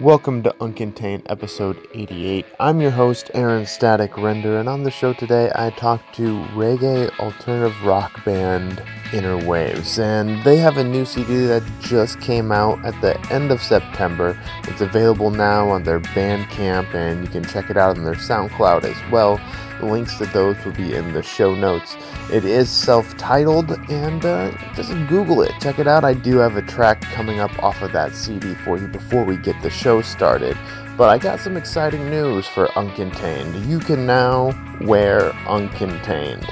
Welcome to Uncontained episode 88. I'm your host, Aaron Static Render, and on the show today I talked to reggae alternative rock band Inner Waves, and they have a new CD that just came out at the end of September. It's available now on their Bandcamp, and you can check it out on their SoundCloud as well. Links to those will be in the show notes. It is self titled, and uh, just Google it. Check it out. I do have a track coming up off of that CD for you before we get the show started. But I got some exciting news for Uncontained. You can now wear Uncontained.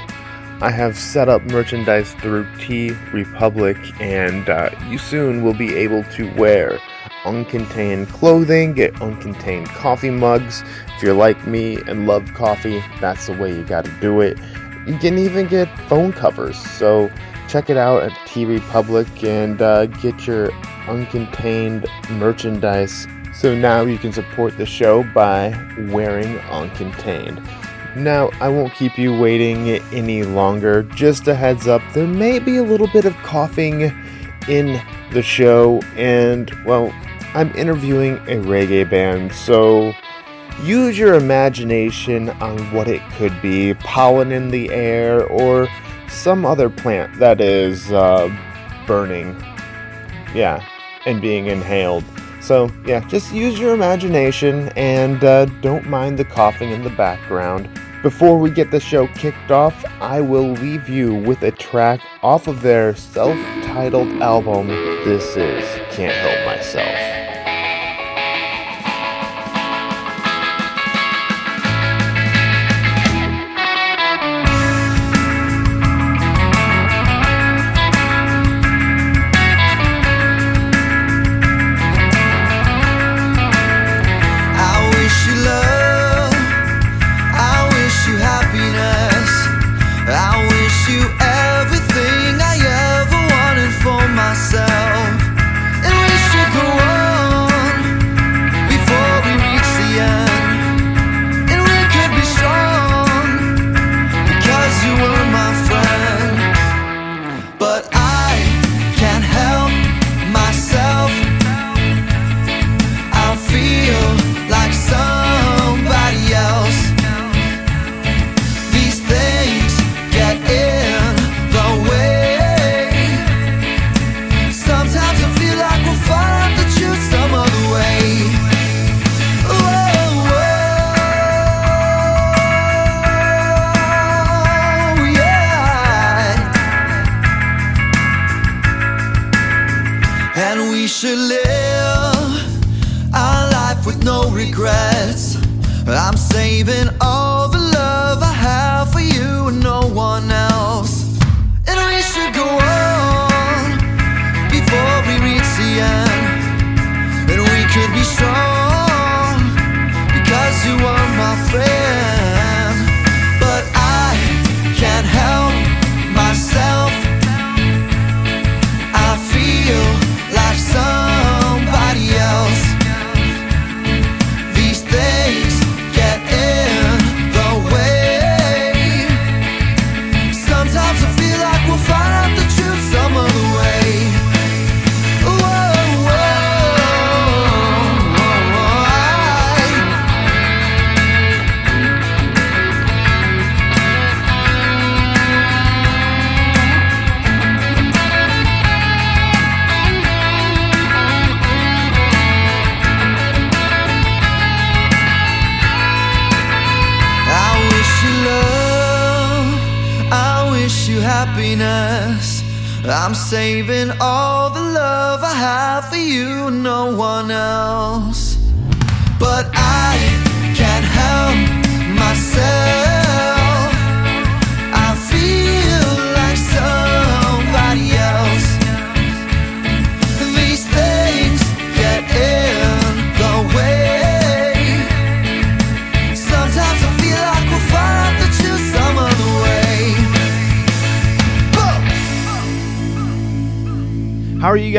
I have set up merchandise through T Republic, and uh, you soon will be able to wear uncontained clothing, get uncontained coffee mugs. If you're like me and love coffee, that's the way you got to do it. You can even get phone covers. So check it out at TeePublic and uh, get your uncontained merchandise. So now you can support the show by wearing uncontained. Now, I won't keep you waiting any longer. Just a heads up, there may be a little bit of coughing in the show, and well, I'm interviewing a reggae band, so use your imagination on what it could be pollen in the air or some other plant that is uh, burning. Yeah, and being inhaled. So, yeah, just use your imagination and uh, don't mind the coughing in the background. Before we get the show kicked off, I will leave you with a track off of their self titled album. This is Can't Help Myself.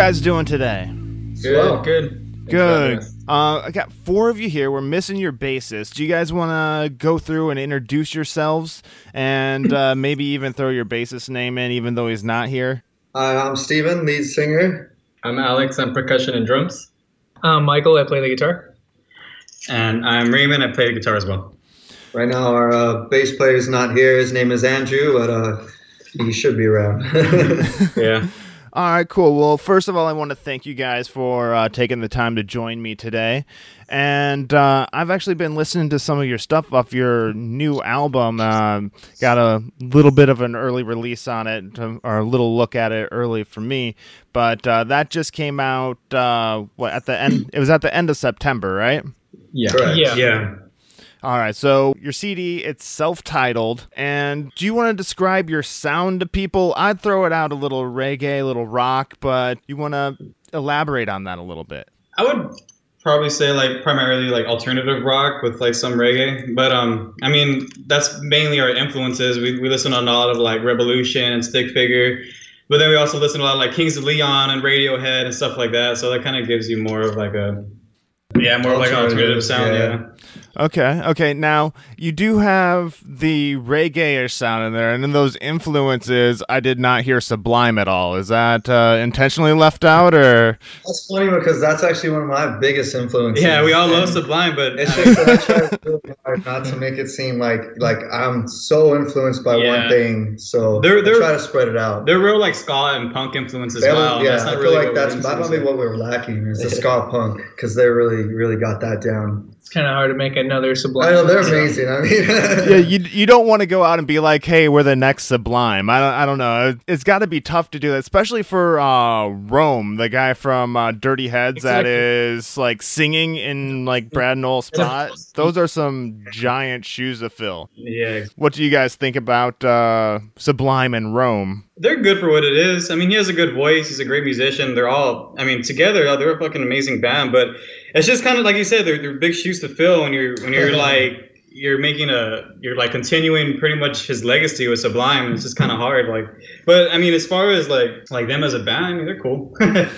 Guys doing today? Good, good. Good. Uh, I got four of you here. We're missing your bassist. Do you guys want to go through and introduce yourselves and uh, maybe even throw your bassist name in, even though he's not here? Uh, I'm Steven, lead singer. I'm Alex. I'm percussion and drums. I'm Michael. I play the guitar. And I'm Raymond. I play the guitar as well. Right now, our uh, bass player is not here. His name is Andrew, but uh, he should be around. yeah. All right, cool. Well, first of all, I want to thank you guys for uh, taking the time to join me today. And uh, I've actually been listening to some of your stuff off your new album. Uh, got a little bit of an early release on it, or a little look at it early for me. But uh, that just came out. Uh, what at the end? It was at the end of September, right? Yeah. Correct. Yeah. Yeah. All right, so your CD, it's self-titled, and do you want to describe your sound to people? I'd throw it out a little reggae, a little rock, but you want to elaborate on that a little bit. I would probably say like primarily like alternative rock with like some reggae, but um, I mean that's mainly our influences. We we listen to a lot of like Rebelution and Stick Figure, but then we also listen to a lot of like Kings of Leon and Radiohead and stuff like that. So that kind of gives you more of like a yeah, more of like alternative sound. yeah. yeah. Okay, okay. Now you do have the reggae sound in there, and in those influences, I did not hear Sublime at all. Is that uh, intentionally left out, or That's funny because that's actually one of my biggest influences. Yeah, we all love Sublime, but It's just that I try really hard not to make it seem like like I'm so influenced by Yeah. one thing. So They're- I they're- try to spread it out. they're real like ska and punk influences. as They well. yeah, that's I feel really like that's probably what we're lacking is the ska punk because they really really got that down. It's kind of hard to make another Sublime. I know they're amazing. I mean, yeah, you you don't want to go out and be like, hey, we're the next Sublime. I don't I don't know. It, it's got to be tough to do that, especially for uh, Rome, the guy from uh, Dirty Heads that Exactly. is like singing in like Brad Nowell's spot. Those are some giant shoes to fill. Yeah, What do you guys think about uh, Sublime and Rome? they're good for what it is. I mean, he has a good voice. He's a great musician. They're all, I mean, together uh, they're a fucking amazing band. But it's just kind of like you said, they're, they're big shoes to fill when you're when you're like you're making a you're like continuing pretty much his legacy with Sublime. It's just kind of hard. Like, but I mean, as far as like like them as a band, I mean, they're cool.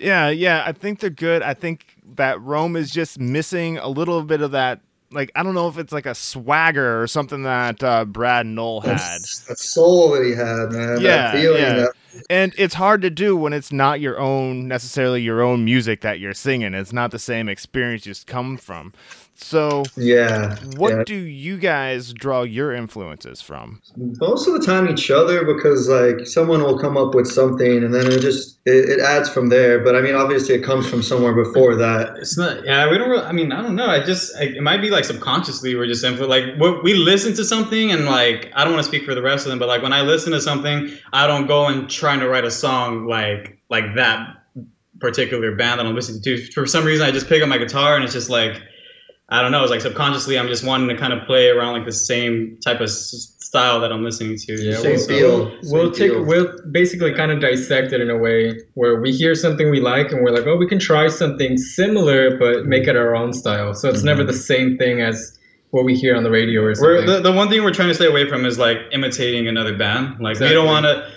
Yeah, yeah, I think they're good. I think that Rome is just missing a little bit of that. Like, I don't know if it's like a swagger or something that uh, Brad Nowell had. That's- that soul that he had, man. Yeah, that feeling. yeah. That, and it's hard to do when it's not your own necessarily your own music that you're singing. It's not the same experience you come from so yeah. what yeah. do you guys draw your influences from most of the time each other because like someone will come up with something and then it just it, it adds from there but i mean obviously it comes from somewhere before that It's not. Yeah, we don't. Really, I mean, I don't know. I just. I, it might be like subconsciously we're just influ- like what we listen to something and like I don't want to speak for the rest of them, but like when I listen to something, I don't go and trying to write a song like like that particular band that I'm listening to. For some reason, I just pick up my guitar and it's just like I don't know. It's like subconsciously I'm just wanting to kind of play around like the same type of s- style that I'm listening to. Yeah, Same we'll, feel, we'll, we'll same take feel. we'll basically kind of dissect it in a way where we hear something we like and we're like, oh, we can try something similar but make it our own style. So it's never mm-hmm. the same thing as what we hear on the radio or We're, something. the, the one thing we're trying to stay away from is like imitating another band. Like we don't want to.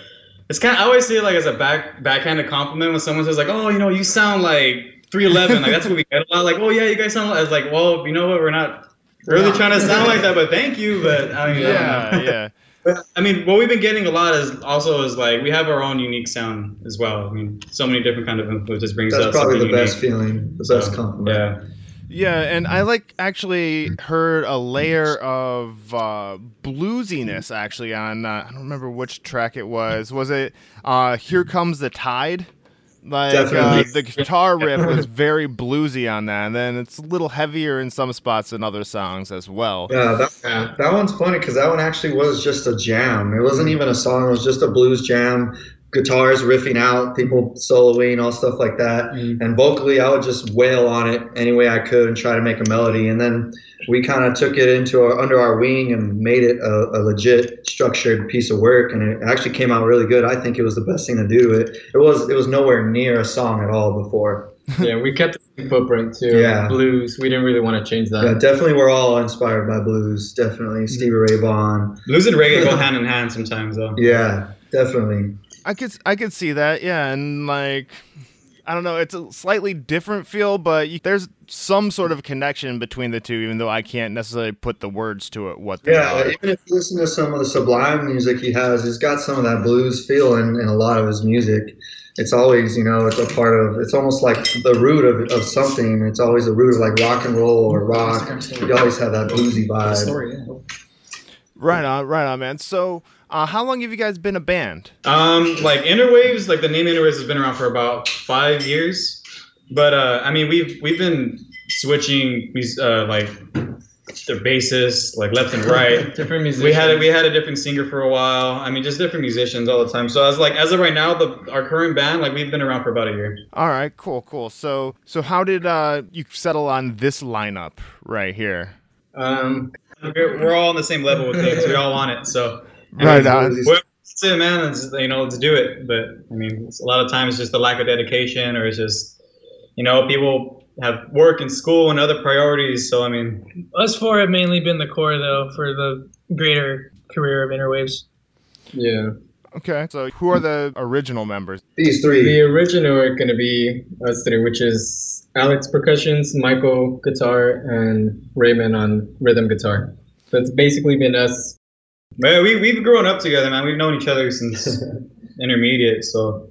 It's kind. Of, I always see it like as a back backhanded compliment when someone says like, "Oh, you know, you sound like 311." Like that's what we get a lot. Like, "Oh yeah, you guys sound." Like, I was like, "Well, you know what? We're not really Yeah. trying to sound like that, but thank you." But I mean, I don't yeah know. yeah But, I mean, what we've been getting a lot is also is like we have our own unique sound as well. I mean, so many different kind of influences brings that's out probably the something best feeling the best So, compliment Yeah. yeah and i like actually heard a layer of uh bluesiness actually on uh, i don't remember which track it was was it uh here comes the tide like uh, the guitar riff was very bluesy on that and then it's a little heavier in some spots than other songs as well. Yeah that, Yeah. that one's funny because that one actually was just a jam. It wasn't even a song it was just a blues jam guitars riffing out people soloing all stuff like that Mm. and vocally i would just wail on it any way i could and try to make a melody and then we kind of took it into our under our wing and made it a, a legit structured piece of work and it actually came out really good i think it was the best thing to do it it was it was nowhere near a song at all before yeah, we kept the same footprint too. Yeah. Blues. We didn't really want to change that. yeah definitely we're all inspired by blues definitely stevie ray vaughan Blues and reggae go hand in hand sometimes, though. yeah definitely I could I could see that, yeah, and like I don't know, it's a slightly different feel, but you, there's some sort of connection between the two, even though I can't necessarily put the words to it. What they Yeah, are. even if you listen to some of the Sublime music he has, he's got some of that blues feel in, in a lot of his music. it's always you know it's a part of it's almost like the root of, of something. It's always the root of like rock and roll or rock. You always have that bluesy vibe. Right on, right on, man. So, uh, how long have you guys been a band? Um, like Interwaves, like the name Interwaves has been around for about five years, but uh, I mean we've we've been switching mus- uh, like the bassists like left and right. Different musicians. We had a, we had a different singer for a while. I mean, just different musicians all the time. So I was like, as of right now, the our current band, like we've been around for about a year. All right, cool, cool. So, so how did uh, you settle on this lineup right here? Um, We're, we're all on the same level with things. We all want it. So Right on. well, that's it, man. It's, you know, let's do it. But I mean, it's, a lot of times it's just the lack of dedication, or it's just, you know, people have work and school and other priorities. So I mean, Us four have mainly been the core, though, for the greater career of Interwaves. yeah. Okay, so who are the original members? These three. The original are gonna be us three, which is Alex percussions, Michael guitar, and Raymond on rhythm guitar. So it's basically been us. Man, we we've grown up together, man. We've known each other since intermediate. So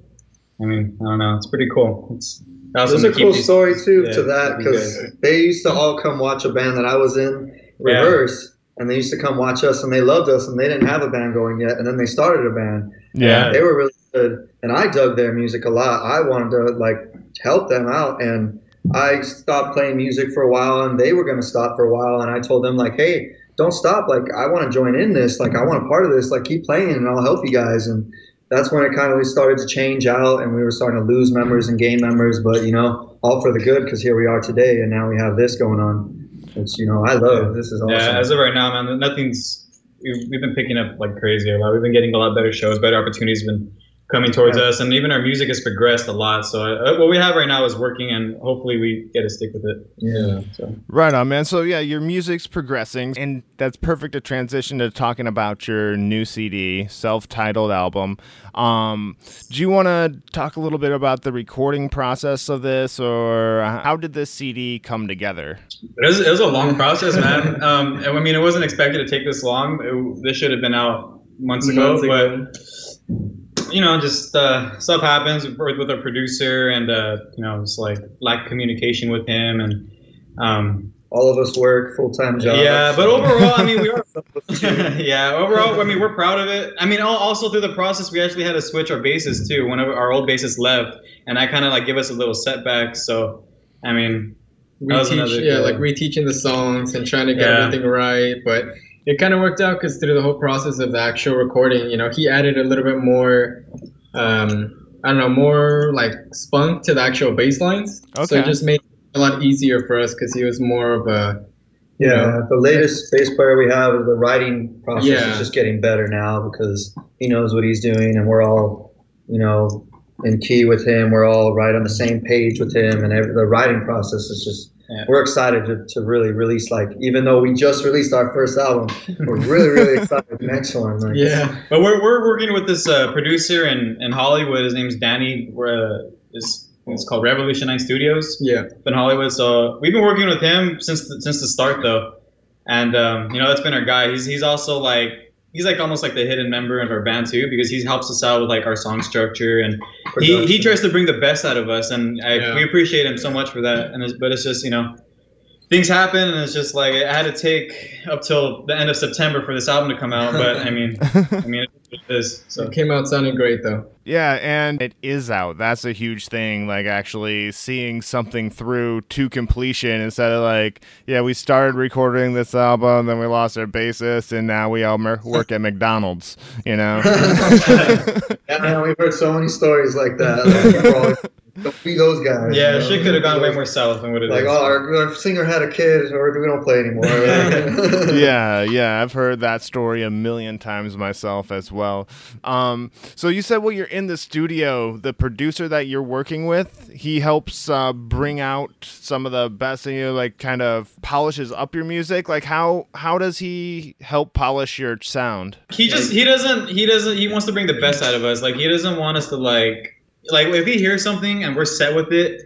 I mean, I don't know. It's pretty cool. It's awesome There's a cool these- story too yeah, to that that'd be because they used to all come watch a band that I was in Yeah. reverse, and they used to come watch us, and they loved us, and they didn't have a band going yet, and then they started a band. Yeah. They were really good, and I dug their music a lot. I wanted to like help them out, and I stopped playing music for a while, and they were going to stop for a while, and I told them like, hey. Don't stop! Like I want to join in this. Like I want a part of this. Like keep playing, and I'll help you guys. And that's when it kind of started to change out and we were starting to lose members and gain members but you know all for the good because here we are today and now we have this going on which you know i love this is awesome Yeah, as of right now, man, nothing's. We've, we've been picking up like crazy a lot. We've been getting a lot better shows, better opportunities have been coming towards Yeah. us, and even our music has progressed a lot. So uh, what we have right now is working, and hopefully we get to stick with it. yeah So Right on, man. So yeah, your music's progressing, and that's perfect to transition to talking about your new CD, self-titled album. Um, do you want to talk a little bit about the recording process of this, or how did this CD come together? it was, it was a long process, man. Um, I mean, it wasn't expected to take this long. It, this should have been out months ago, Months ago. but you know, just uh, stuff happens with, with our producer, and uh, you know, it's like lack of communication with him, and um, all of us work full-time jobs Yeah, but overall, I mean, we are. yeah, overall, I mean, we're proud of it. I mean, also through the process, we actually had to switch our bases too. One of our old bases left, and that kind of like give us a little setback. So, I mean, That was Reteach, another yeah, cool- like reteaching the songs and trying to get Yeah. everything right. But it kind of worked out because through the whole process of the actual recording, you know, he added a little bit more, um, I don't know, more like spunk to the actual bass lines. So it just made it a lot easier for us because he was more of a, you yeah know, the latest bass player we have the writing process Yeah. is just getting better now because he knows what he's doing and we're all you know in key with him we're all right on the same page with him and every, the writing process is just Yeah. we're excited to, to really release like even though we just released our first album we're really really excited for the next one like, yeah. but we're, we're working with this uh, producer in, in Hollywood. His name's Danny. We're, uh, is it's called Revolution Nine Studios. Yeah. in Hollywood. So we've been working with him since the, since the start, though, and um, you know that's been our guy. He's he's also like he's like almost like the hidden member of our band too because he helps us out with like our song structure and he, he tries to bring the best out of us and I, Yeah. we appreciate him so much for that. And it's, but it's just you know things happen and it's just like it had to take up till the end of September for this album to come out. But I mean, I mean it is what it is. So. It came out sounding great though. Yeah, and it is out. That's a huge thing. Like actually seeing something through to completion instead of like, yeah, we started recording this album, then we lost our bassist, and now we all mer- work at McDonald's. You know. yeah man, we've heard so many stories like that like, we're always, don't be those guys Yeah, you know? shit could have gone way more south than what it is. like oh our, our singer had a kid or we don't play anymore yeah, yeah, I've heard that story a million times myself as well. Um, so you said, well, you're in the studio. The producer that you're working with, he helps uh, bring out some of the best, and you know, like kind of polishes up your music. Like how how does he help polish your sound? he just he doesn't he doesn't he wants to bring the best out of us like he doesn't want us to like like if he hears something and we're set with it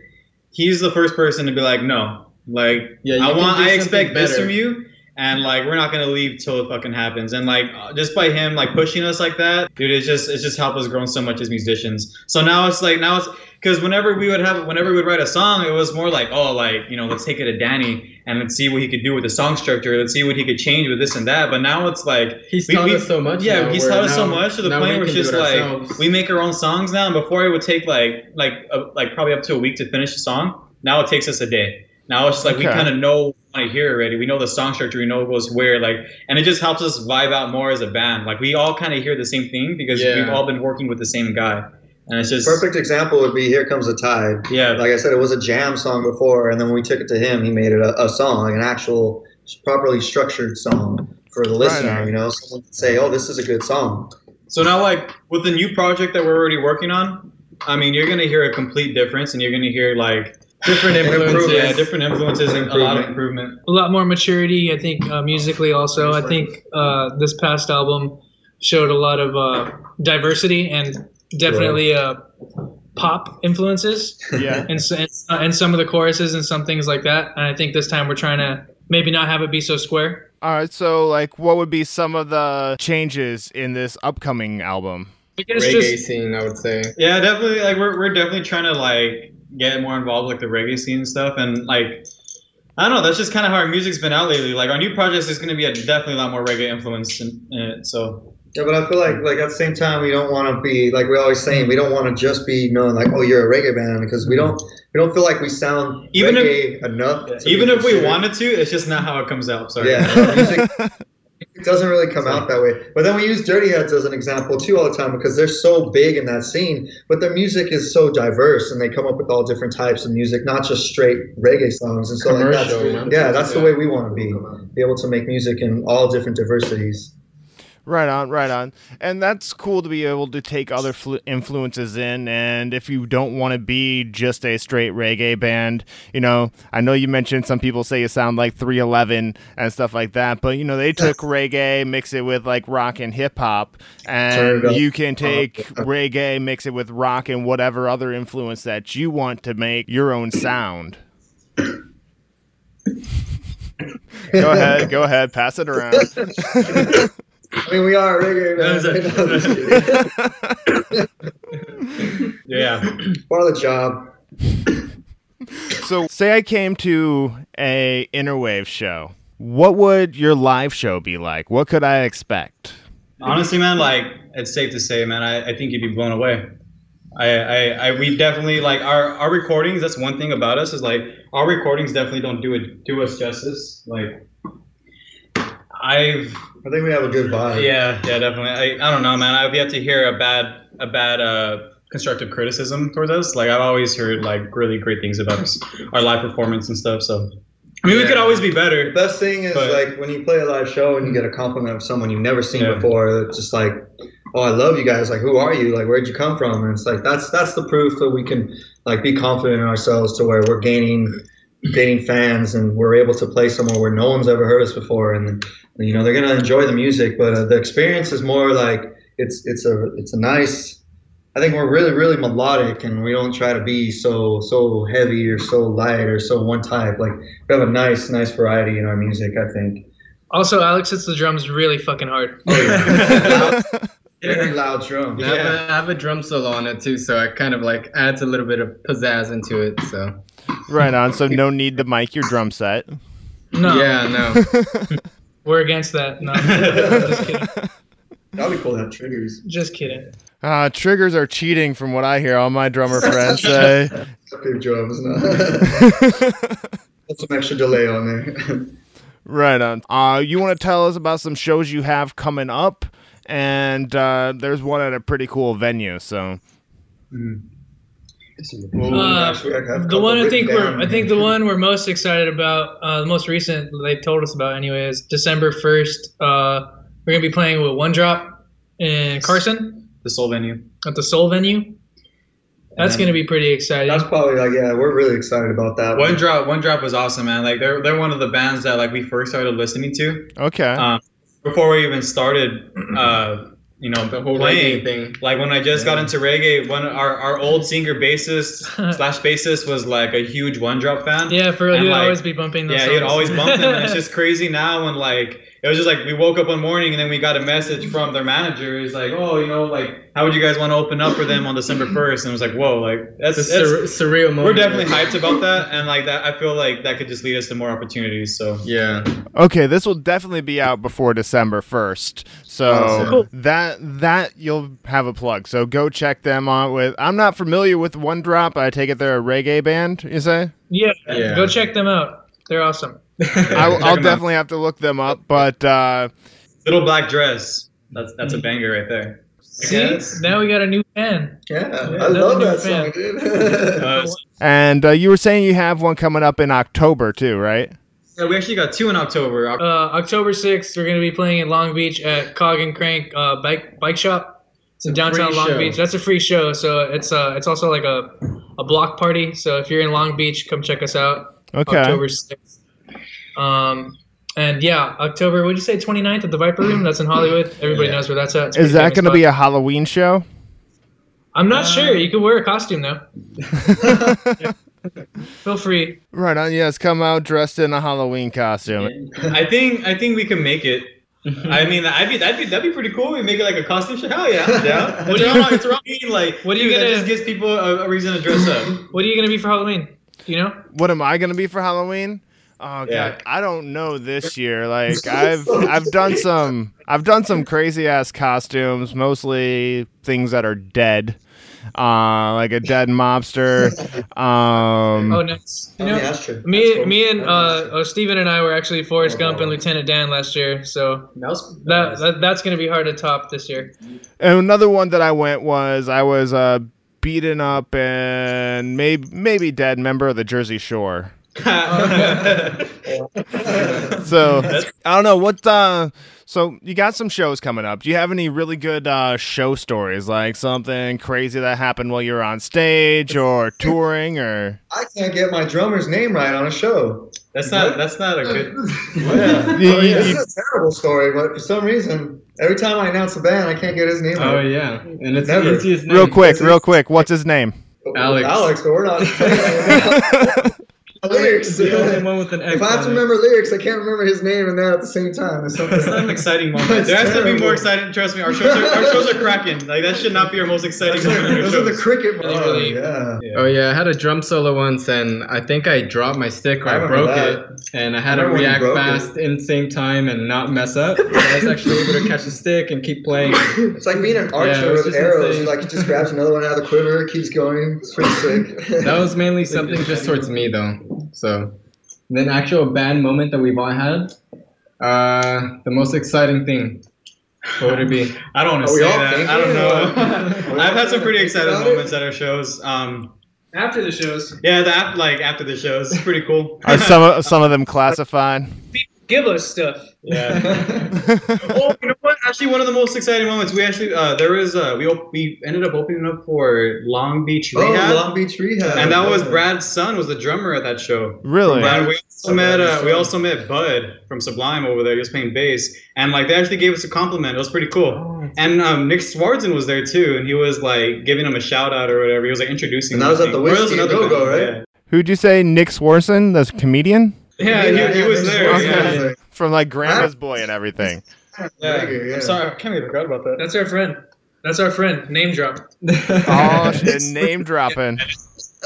he's the first person to be like no like Yeah, i want i expect this better. from you and like we're not gonna leave till it fucking happens. And like uh, just by him like pushing us like that, dude, it's just it's just helped us grow so much as musicians. So now it's like now it's because whenever we would have whenever we would write a song, it was more like oh like you know let's take it to Danny and let's see what he could do with the song structure. Let's see what he could change with this and that. But now it's like He's we- taught we- us so much. yeah, now, he's taught us so much to the now point where it's just it like ourselves. we make our own songs now. And before it would take like like uh, like probably up to a week to finish a song. Now it takes us a day. Now it's like we kind of know what to hear already. We know the song structure. We know what goes where. Like, and it just helps us vibe out more as a band. Like we all kind of hear the same thing because Yeah. we've all been working with the same guy, and it's just Perfect example would be "Here Comes the Tide." Yeah, Like I said, it was a jam song before, and then when we took it to him, he made it a, a song, like an actual properly structured song for the listener. on. You know, someone could say, "Oh, this is a good song." So now, like with the new project that we're already working on, I mean, you're gonna hear a complete difference, and you're gonna hear like different influences. yeah, different influences and a lot of Improvement. improvement. a lot more maturity. I think uh, musically also. I think uh, this past album showed a lot of uh, diversity and definitely uh, pop influences Yeah. and, and, uh, and some of the choruses and some things like that. And I think this time we're trying to maybe not have it be so square. All right. So, like, what would be some of the changes in this upcoming album? I guess reggae just scene, I would say. Yeah, definitely. Like we're we're definitely trying to like get more involved with like the reggae scene and stuff, and like I don't know. That's just kind of how our music's been out lately. Like our new project is going to be a, definitely a lot more reggae influence in, in it. So Yeah, but I feel like like at the same time we don't want to be like we're always saying we don't want to just be known like oh you're a reggae band because we don't we don't feel like we sound Even if- reggae enough. to even if we wanted to, it's just not how it comes out. Sorry. Yeah, our music it doesn't really come out that way. But then we use Dirty Heads as an example too all the time because they're so big in that scene, but their music is so diverse and they come up with all different types of music, not just straight reggae songs. And so like, that's, yeah, that's the way we want to be, be able to make music in all different diversities. Right on, right on. And that's cool to be able to take other flu- influences in. And if you don't want to be just a straight reggae band, you know, I know you mentioned some people say you sound like 311 and stuff like that, but, you know, they took reggae, mix it with like rock and hip hop, and you can take reggae, mix it with rock and whatever other influence that you want to make your own sound. go ahead, go ahead, pass it around. I mean, we are a reggae band. Yeah. Part of the job. So, say I came to a Interwave show. What would your live show be like? What could I expect? Honestly, man, like it's safe to say, man, I, I think you'd be blown away. I, I, I we definitely like our, our recordings. That's one thing about us is like our recordings definitely don't do it do us justice. Like I've I think we have a good vibe. yeah yeah definitely. I, I don't know, man. I've yet to hear a bad a bad uh constructive criticism towards us. Like I've always heard like really great things about us, our live performance and stuff. So I mean, we could always be better. The best thing is But- like when you play a live show and you get a compliment of someone you've never seen Yeah. before. It's just like, oh, I love you guys. Like, who are you? Like, where'd you come from? And it's like that's that's the proof that we can like be confident in ourselves to where we're gaining gaining fans and we're able to play somewhere where no one's ever heard us before. And you know they're gonna enjoy the music, but uh, the experience is more like it's it's a it's a nice. I think we're really really melodic and we don't try to be so so heavy or so light or so one type. Like we have a nice nice variety in our music. I think. also Alex hits the drums really fucking hard. Very loud drum yeah. I, have a, I have a drum solo on it too, so it kind of like adds a little bit of pizzazz into it. So Right on. So, no need to mic your drum set. No, yeah, no. we're against that. No, just kidding. That'd be cool to have triggers. Just kidding. Uh, triggers are cheating, from what I hear all my drummer friends say. Big drums. No. Put some extra delay on there. right on. Uh, you want to tell us about some shows you have coming up? And uh, there's one at a pretty cool venue. So, Oh, Uh, gosh, we have a The one I written think we're. I think the one we're most excited about, uh, the most recent they told us about anyway, is December first. Uh, we're gonna be playing with One Drop in Carson the soul venue. at the Soul venue. That's Yeah. gonna be pretty exciting. That's probably like yeah, we're really excited about that. One One. drop, one drop was awesome, man. Like they're they're one of the bands that like we first started listening to. okay. Um, before we even started uh, you know, The whole playing. reggae thing. Like when I just got into reggae, one our, our old singer bassist slash bassist was like a huge one drop fan. Yeah, for real, And, he would like, always be bumping those Yeah, he'd always bump them, and it's just crazy now when like it was just like we woke up one morning and then we got a message from their manager. He's like, oh, you know, like how would you guys want to open up for them on December first? And it was like, whoa, like that's, a that's sur- surreal moment. we're definitely hyped about that, and like that, I feel like that could just lead us to more opportunities. So Yeah. Okay, this will definitely be out before December first. So Awesome. that that you'll have a plug. So go check them out with. I'm not familiar with One Drop. I take it they're a reggae band. You say? yeah, Yeah. go check them out. They're awesome. I, check I'll 'em out. definitely have to look them up. But uh, little black dress, that's that's a banger right there. See, now we got a new fan. Yeah, Yeah, I love that a song, dude. Uh, and uh, you were saying you have one coming up in October too, right? yeah, we actually got two in October. Uh, October 6th, we're going to be playing in Long Beach at Cog and Crank uh, bike bike shop. It's in downtown Long show. Beach. That's a free show, so it's uh it's also like a a block party. So if you're in Long Beach, come check us out. Okay. October 6th. Um, and yeah, October, what'd you say, 29th at the Viper Room? That's in Hollywood. Everybody Yeah. knows where that's at. It's Is that going to be a Halloween show? I'm not sure. You could wear a costume though. Feel free. Right on. Yes, come out dressed in a Halloween costume. I think I think we can make it. I mean, I'd be that'd be that'd be pretty cool. We make it like a costume show. Hell yeah, yeah. What it's, are you- around, it's around me, like What are you gonna- just gives people a, a reason to dress up. What are you gonna be for Halloween? You know? What am I going to be for Halloween? Oh god, Yeah. I don't know this year. Like I've I've done some I've done some crazy ass costumes, mostly things that are dead. Uh like a dead mobster. Um Oh, nice. You Oh, know, yeah, that's true. Me, cool. me, and uh, oh, Steven and I were actually Forrest Gump and Lieutenant Dan last year, so That was that, that that's gonna be hard to top this year. And another one that I went was I was uh beaten up and maybe maybe dead member of the Jersey Shore. So I don't know what uh so you got some shows coming up. Do you have any really good uh show stories like something crazy that happened while you were on stage or touring or I can't get my drummer's name right on a show. That's not that's not a good. Yeah. You- Oh, yeah, you- this is a terrible story, but for some reason, every time I announce a band, I can't get his name right. Oh right. yeah, and it's Never. the name. real quick, real quick, what's his name? Alex. Alex, but we're not. lyrics. The only one with an X If I have to remember lyrics, I can't remember his name and that at the same time. It's. It's not an exciting moment. It's There has to be more exciting. Trust me, our shows are our shows are cracking. Like that should not be our most exciting moment. in Those are the cricket. Really, Oh, really- yeah. Yeah. Oh yeah, I had a drum solo once, and I think I dropped my stick or I I, broke that. it, and I had I to remember when you react broke it. fast in the same time and not mess up. But I was actually able to catch the stick and keep playing. It's like being an archer it was with just arrows. insane. You like just grabs another one out of the quiver, keeps going. It's pretty sick. That was mainly something just towards me though. So, then actual band moment that we've all had. Uh, the most exciting thing. What would it be? I don't want to say that. I don't know. I've had some pretty exciting moments at our shows. Um, After the shows, yeah, the like after the shows, it's pretty cool. Are some of, some of them classified? Give us stuff. Yeah. oh, you know what? Actually, one of the most exciting moments. We actually uh, there was uh, we op- we ended up opening up for Long Beach Rehab. oh, Rehab, Long Beach Rehab. and that was Brad's son was the drummer at that show. Really? And we also So met uh, we also met Bud from Sublime over there, He was playing bass, and like they actually gave us a compliment. It was pretty cool. Oh, And um, Nick Swardson was there too, and he was like giving him a shout out or whatever. He was like introducing. And that was at the think. Or it was Whiskey another Go-Go, band, right? Who'd you say Nick Swardson, the comedian? Yeah, yeah, he, he was there. Swardson. Yeah. From like Grandma's Boy and everything. Yeah. Yeah. I'm sorry, I can't even I forgot about that. That's our friend. That's our friend. Name drop. Oh shit, name dropping.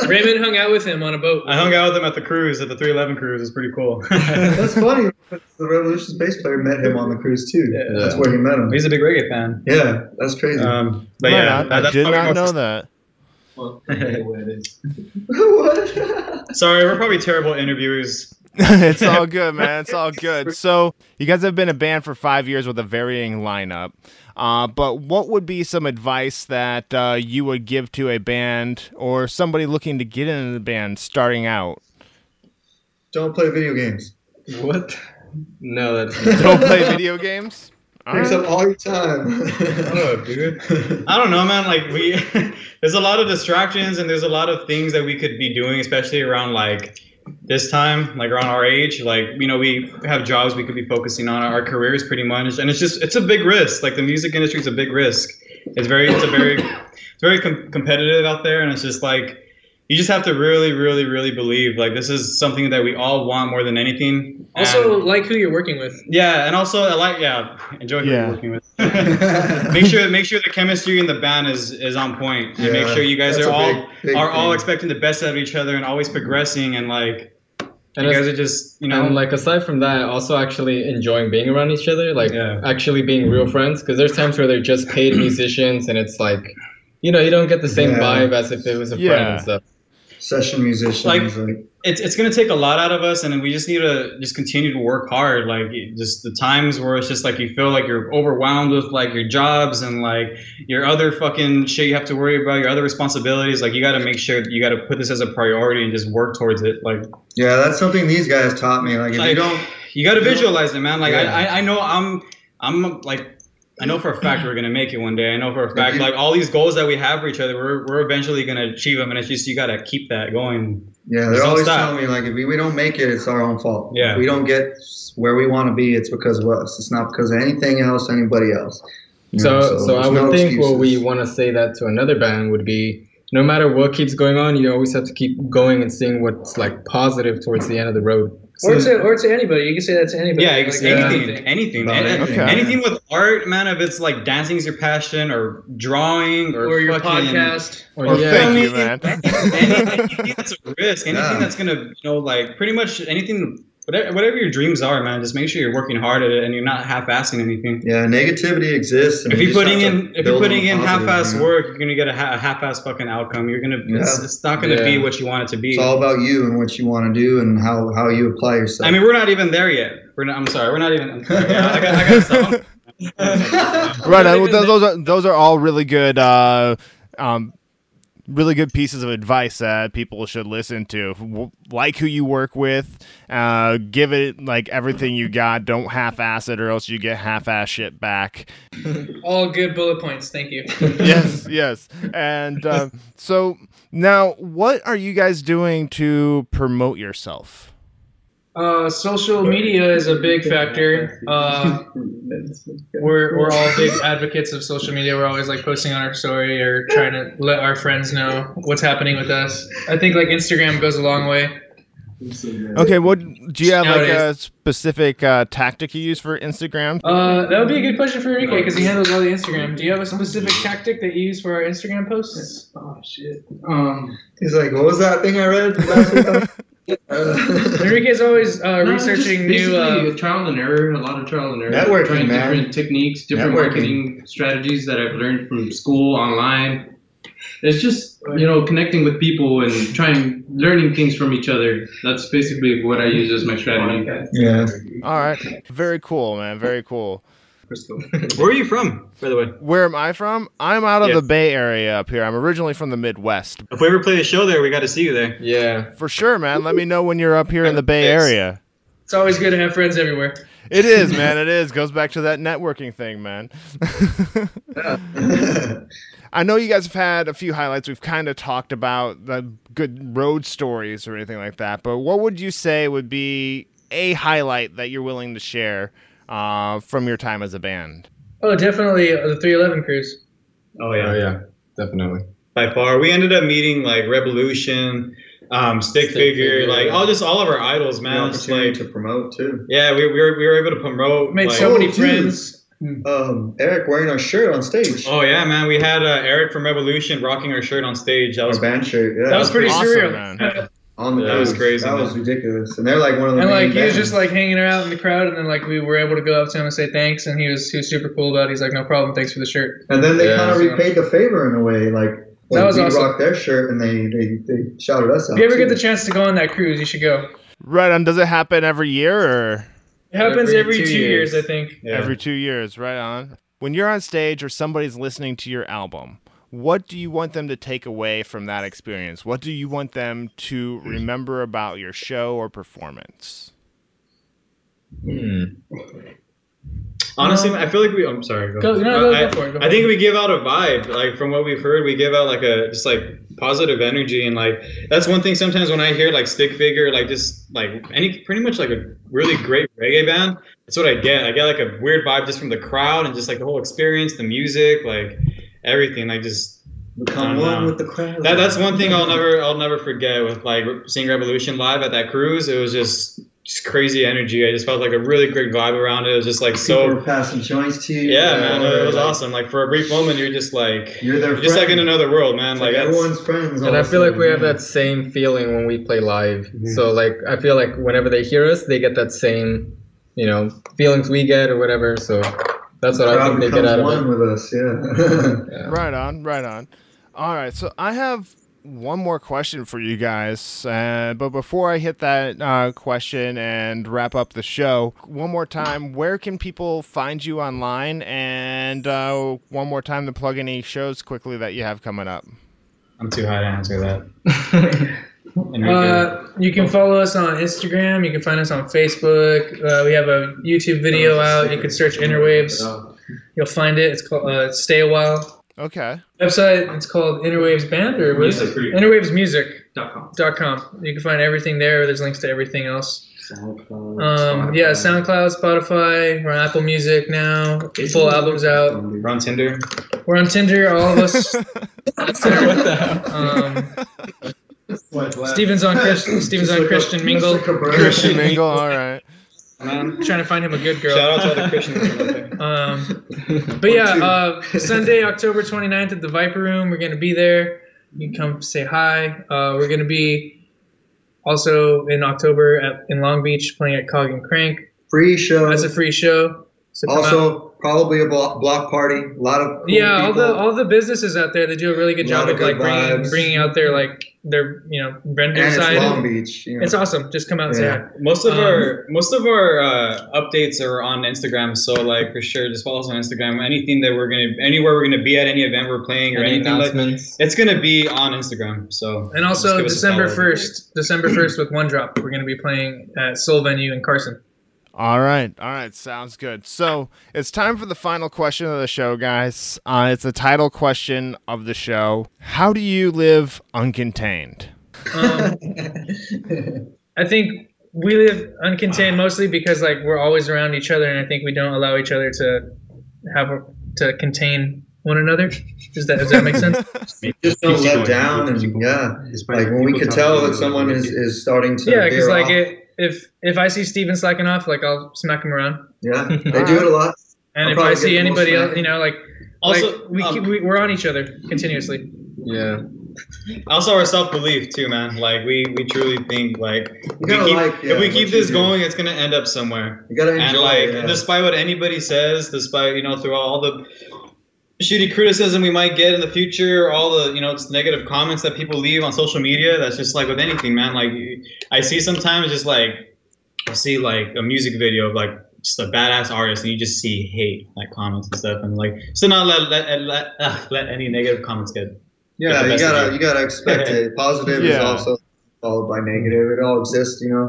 Raymond hung out with him on a boat. I hung out with him at the cruise, at the 311 cruise. It's pretty cool. That's funny. The Rebelution's bass player met him on the cruise too. Yeah. That's where he met him. He's a big reggae fan. Yeah, that's crazy. Um, but Right yeah, on. that- I did not know that. what? Sorry, we're probably terrible interviewers. it's all good, man. It's all good. So, you guys have been a band for five years with a varying lineup. Uh, but what would be some advice that uh, you would give to a band or somebody looking to get into the band starting out? Don't play video games. what? No, that's Don't play video games. All Takes right. up all your time. Oh, dude. I don't know, man. Like we, there's a lot of distractions and there's a lot of things that we could be doing, especially around like this time, like around our age, like you know, we have jobs we could be focusing on our careers pretty much, and it's just it's a big risk. Like the music industry is a big risk. It's very it's a very it's very com- competitive out there, and it's just like you just have to really, really, really believe like this is something that we all want more than anything. Also, And- like who you're working with. yeah, and also I like yeah, enjoy who Yeah. you're working with. make sure make sure the chemistry in the band is is on point, and make sure you guys are all big- big are all expecting the best out of each other and always progressing and like And you it's- guys are just you know and like aside from that, also actually enjoying being around each other, like Yeah. actually being real friends. Because there's times where they're just paid musicians, and it's like, you know, you don't get the same Yeah. vibe as if it was a friend and stuff. Session musicians, Like- like, it's it's gonna take a lot out of us, and we just need to just continue to work hard. Like just the times where it's just like you feel like you're overwhelmed with like your jobs and like your other fucking shit you have to worry about, your other responsibilities. Like you got to make sure you got to put this as a priority and just work towards it. Like yeah, that's something these guys taught me. Like if like you don't, you got to visualize it, man. Like Yeah. I, I I know I'm I'm like. I know for a fact we're gonna make it one day. I know for a fact, like all these goals that we have for each other, we're, we're eventually gonna achieve them, and it's just you gotta keep that going. yeah, Just they're always stop. telling me like if we, we don't make it, it's our own fault. Yeah. If we don't get where we want to be, it's because of us. It's not because of anything else, anybody else. So, know, so, I would no think what we want to say that to another band would be, no matter what keeps going on, you always have to keep going and seeing what's like positive towards the end of the road. Or to, or to anybody. You can say that to anybody. Yeah, Like, ex- yeah. anything, anything, anything. Okay. anything with art, man. If it's like dancing is your passion, or drawing, or, Or your fucking- podcast. Or, Well, yeah, thank you, anything- man. any- anything that's a risk, anything Yeah. that's gonna, you know, like pretty much anything, whatever, whatever your dreams are, man. Just make sure you're working hard at it and you're not half-assing anything. Yeah, negativity exists. and If you're putting in, if you're putting in positive, half-ass you work, you're gonna get a, ha- a half-ass fucking outcome. You're gonna, it's, Yeah. it's not gonna be what you want it to be. It's all about you and what you want to do and how, how you apply yourself. I mean, we're not even there yet. We're not. I'm sorry, we're not even. I'm sorry. Yeah, I got, I got some. right. uh, well, those are those are all really good, uh, um, really good pieces of advice that people should listen to. Like who you work with, uh, give it like everything you got. Don't half-ass it, or else you get half-ass shit back. All good bullet points. Thank you. yes, yes. And uh, so now, what are you guys doing to promote yourself? Uh, social media is a big factor. Uh, we're we're all big advocates of social media. We're always like posting on our story or trying to let our friends know what's happening with us. I think like Instagram goes a long way. Okay, what do you have like a specific uh, tactic you use for Instagram? Uh, that would be a good question for Enrique because he handles all the Instagram. Do you have a specific tactic that you use for our Instagram posts? Oh shit. Um, He's like, what was that thing I read last week? Uh, is always uh, no, researching new. Uh, trial and error, a lot of trial and error. Networking, trying man. different techniques, different Networking. marketing strategies that I've learned from school, online. It's just you know connecting with people and trying learning things from each other. That's basically what I use as my strategy. yeah. All right, very cool, man. Very cool. Where are you from, by the way? Where am I from? I'm out of Yeah. the Bay Area up here. I'm originally from the Midwest. If we ever play a show there, we got to see you there. yeah. For sure, man. Let me know when you're up here in the Bay Yes. Area. it's always good to have friends everywhere. It is, man. It is. Goes back to that networking thing, man. I know you guys have had a few highlights. We've kind of talked about the good road stories or anything like that. But what would you say would be a highlight that you're willing to share uh, from your time as a band? Oh, definitely uh, the 311 cruise. Oh yeah, Oh yeah, definitely. by far. We ended up meeting like Rebelution, um, Stick, Stick Figure, Figure, like yeah. all just all of our idols, The man. Just opportunity like to promote too. yeah, we, we were we were able to promote. Made like- so many dude. friends. Um, Eric wearing our shirt on stage. Oh yeah, man. We had uh, Eric from Rebelution rocking our shirt on stage. That our was band shirt. Yeah. That was pretty awesome, surreal. man. On the That was crazy, That man. was ridiculous. And they're like one of the And main like he was just like hanging out in the crowd, and then like we were able to go up to him and say thanks, and he was he was super cool about it. He's like, no problem, thanks for the shirt. And then they Yeah, kind of so- repaid the favor in a way. Like when That was we awesome. rocked their shirt and they, they, they shouted us out. If you ever get the chance to go on that cruise, you should go. Right on. Does it happen every year or It happens Every every, two two years. years. I think. yeah. every two years? Right on. When you're on stage or somebody's listening to your album, what do you want them to take away from that experience? What do you want them to remember about your show or performance? Hmm. Honestly, I feel like we. I'm sorry. Go, no, go, I, go for it. Go I think we give out a vibe. Like from what we've heard, we give out like a just like positive energy, and like that's one thing. Sometimes when I hear like Stick Figure, like just like any pretty much like a really great reggae band, that's what I get. I get like a weird vibe just from the crowd and just like the whole experience, the music, like everything. Like just Become one know. with the crowd. that that's one thing I'll never I'll never forget with like seeing Rebelution live at that cruise. It was just just crazy energy. I just felt like a really great vibe around it. It was just like People so were passing joints to you. yeah, man, it was like, awesome. Like for a brief moment, you're just like You're there, just like in another world, man. It's Like, like everyone's friends. And I feel like sudden, we have that same feeling when we play live. Mhm. So like I feel like whenever they hear us, they get that same, you know, feelings we get or whatever. So that's what I Crowd think they get out of one it. with us. Yeah. Yeah. Right on, right on. All right, so I have one more question for you guys, uh, but before I hit that uh, question and wrap up the show, one more time, where can people find you online? And uh, one more time to plug any shows quickly that you have coming up. I'm too high to answer that. Enrique. Uh, you can follow us on Instagram. You can find us on Facebook. Uh, we have a YouTube video out. You can search Interwaves. You'll find it. It's called uh, Stay a While. Okay. Website. It's called Interwaves Band or what is it? Music. Interwavesmusic.com. Dot com. You can find everything there. There's links to everything else. Um, yeah, SoundCloud, Spotify. We're on Apple Music now. Full albums out. We're on Tinder. We're on Tinder. All of us. what the hell? Um, Steven's on Chris, Steven's on Christian Mingle. Christian Mingle, all right. Man, Trying to find him a good girl. shout out to all the Christians. Um, but yeah, uh, Sunday, October 29th at the Viper Room. We're going to be there. You can come say hi. Uh, we're going to be also in October at, in Long Beach playing at Cog and Crank. Free show. That's a free show. So out. also, probably a block, block party. A lot of cool yeah, all people. the all the businesses out there they do a really good A job of of like bringing bringing out their like their you know vendor and it's side. Long Beach. You know. It's awesome. Just come out and say Yeah. hi. Most of Um, our most of our uh, updates are on Instagram, so like for sure, just follow us on Instagram. Anything that we're gonna, anywhere we're gonna be at, any event we're playing or Any anything like, announcements? it's gonna be on Instagram. So And also give us a December first, December first with One Drop, we're gonna be playing at Soul Venue in Carson. All right, all right, sounds good. So it's time for the final question of the show, guys. Uh, it's the title question of the show. How do you live uncontained? Um, I think we live uncontained mostly because like we're always around each other, and I think we don't allow each other to have a, to contain one another. Does that does that make sense? just don't let down, and yeah, like when we can tell that someone is, is starting to yeah, because like off. it, if if I see Steven slacking off, like I'll smack him around, yeah, they do it a lot. and I'll if I see get the most anybody else, you know, like Also, like we, um, keep, we we're on each other continuously. Yeah. also our self belief too, man. Like we we truly think like if we keep, like, yeah, if we keep this do. going, it's gonna end up somewhere. You gotta enjoy. and like it, yeah. despite what anybody says despite you know through all the shitty criticism we might get in the future all the you know just negative comments that people leave on social media that's just like with anything man like i see sometimes just like i see like a music video of like just a badass artist and you just see hate like comments and stuff and like so not let let let, uh, let any negative comments get yeah, the you gotta you. you gotta expect it. Positive is also followed by negative. It all exists, you know.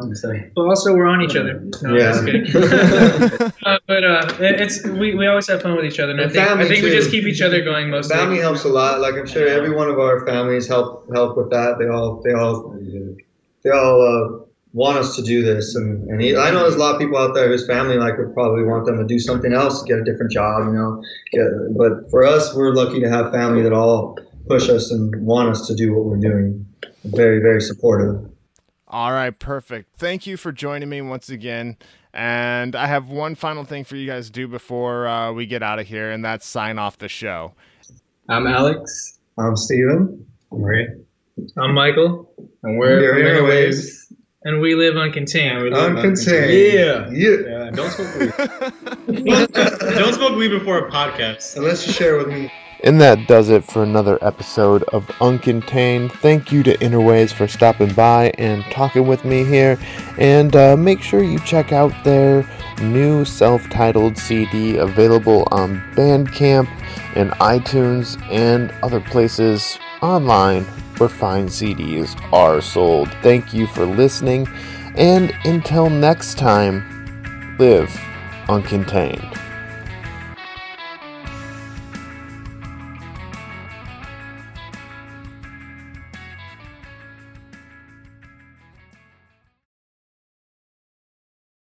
But also we're on each other. No, Yeah. just kidding. uh, but uh, it's we, we always have fun with each other, and I think, I think we just keep each other going most. Family helps a lot. Like I'm sure every one of our families help help with that. They all they all they all uh, want us to do this, and and he, I know there's a lot of people out there whose family like would probably want them to do something else, get a different job, you know. Get, but for us, we're lucky to have family that all push us and want us to do what we're doing. Very very supportive. All right, perfect. Thank you for joining me once again. And I have one final thing for you guys to do before uh, we get out of here, and that's sign off the show. I'm Alex, I'm Steven. right I'm Michael, and we're Here, from anyways. Interwaves. and we live uncontained. Uncontained. Yeah. Yeah. yeah don't smoke weed don't smoke weed before a podcast Unless you share with me. And that does it for another episode of Uncontained. Thank you to Interwaves for stopping by and talking with me here. And uh, make sure you check out their new self titled CD available on Bandcamp and iTunes and other places online where fine CDs are sold. Thank you for listening. And until next time, live uncontained.